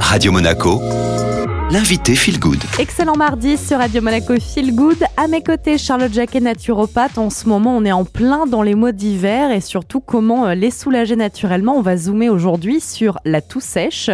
Radio Monaco, l'invité Feel Good. Excellent mardi sur Radio Monaco Feel Good. À mes côtés, Charlotte Jacquet, naturopathe. En ce moment, on est en plein dans les mois d'hiver et surtout comment euh, les soulager naturellement. On va zoomer aujourd'hui sur la toux sèche.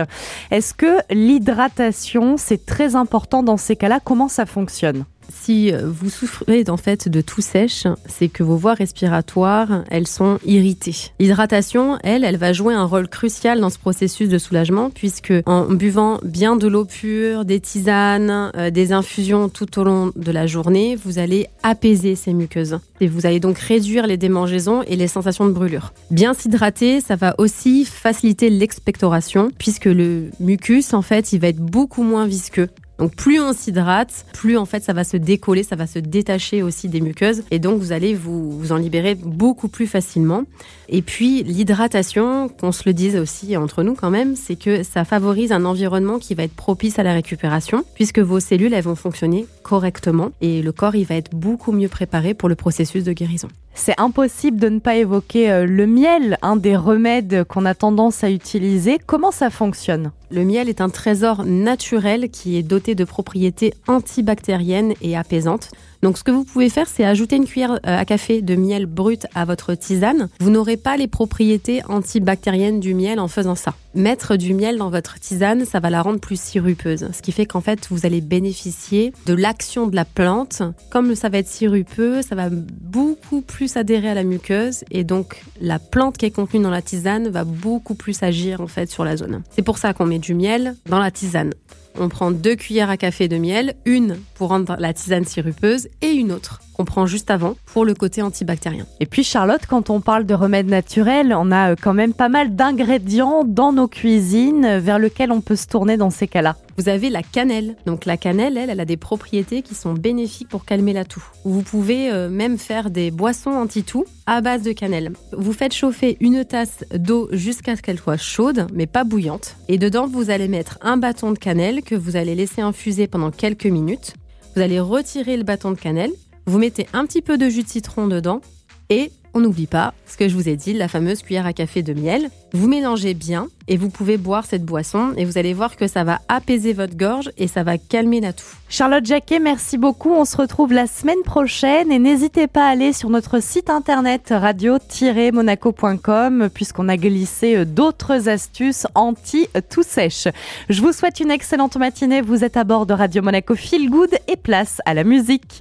Est-ce que l'hydratation, c'est très important dans ces cas-là? Comment ça fonctionne? Si euh, vous souffrez en fait de toux sèche, c'est que vos voies respiratoires, elles sont irritées. L'hydratation, elle, elle va jouer un rôle crucial dans ce processus de soulagement puisque en buvant bien de l'eau pure, des tisanes, euh, des infusions tout au long de la journée, vous allez apaiser ces muqueuses et vous allez donc réduire les démangeaisons et les sensations de brûlure. Bien s'hydrater, ça va aussi faciliter l'expectoration puisque le mucus en fait, il va être beaucoup moins visqueux donc plus on s'hydrate, plus en fait ça va se décoller, ça va se détacher aussi des muqueuses et donc vous allez vous, vous en libérer beaucoup plus facilement. Et puis l'hydratation, qu'on se le dise aussi entre nous quand même, c'est que ça favorise un environnement qui va être propice à la récupération puisque vos cellules elles vont fonctionner correctement et le corps il va être beaucoup mieux préparé pour le processus de guérison. C'est impossible de ne pas évoquer euh, le miel, un des remèdes qu'on a tendance à utiliser. Comment ça fonctionne? Le miel est un trésor naturel qui est doté de propriétés antibactériennes et apaisantes. Donc ce que vous pouvez faire, c'est ajouter une cuillère euh, à café de miel brut à votre tisane. Vous n'aurez pas les propriétés antibactériennes du miel en faisant ça. Mettre du miel dans votre tisane, ça va la rendre plus sirupeuse, ce qui fait qu'en fait, vous allez bénéficier de l'action de la plante. Comme ça va être sirupeux, ça va beaucoup plus adhérer à la muqueuse et donc la plante qui est contenue dans la tisane va beaucoup plus agir en fait sur la zone. C'est pour ça qu'on met du miel dans la tisane. On prend deux cuillères à café de miel, une pour rendre la tisane sirupeuse et une autre qu'on prend juste avant pour le côté antibactérien. Et puis Charlotte, quand on parle de remèdes naturels, on a euh, quand même pas mal d'ingrédients dans nos cuisines vers lesquels on peut se tourner dans ces cas-là. Vous avez la cannelle. Donc la cannelle, elle, elle a des propriétés qui sont bénéfiques pour calmer la toux. Vous pouvez euh, même faire des boissons anti-toux à base de cannelle. Vous faites chauffer une tasse d'eau jusqu'à ce qu'elle soit chaude, mais pas bouillante. Et dedans, vous allez mettre un bâton de cannelle que vous allez laisser infuser pendant quelques minutes. Vous allez retirer le bâton de cannelle, vous mettez un petit peu de jus de citron dedans et on n'oublie pas ce que je vous ai dit, la fameuse cuillère à café de miel. Vous mélangez bien et vous pouvez boire cette boisson et vous allez voir que ça va apaiser votre gorge et ça va calmer la toux. Charlotte Jacquet, merci beaucoup. On se retrouve la semaine prochaine et n'hésitez pas à aller sur notre site internet radio-monaco.com puisqu'on a glissé euh, d'autres astuces anti-tout sèche. Je vous souhaite une excellente matinée. Vous êtes à bord de Radio Monaco Feel Good et place à la musique.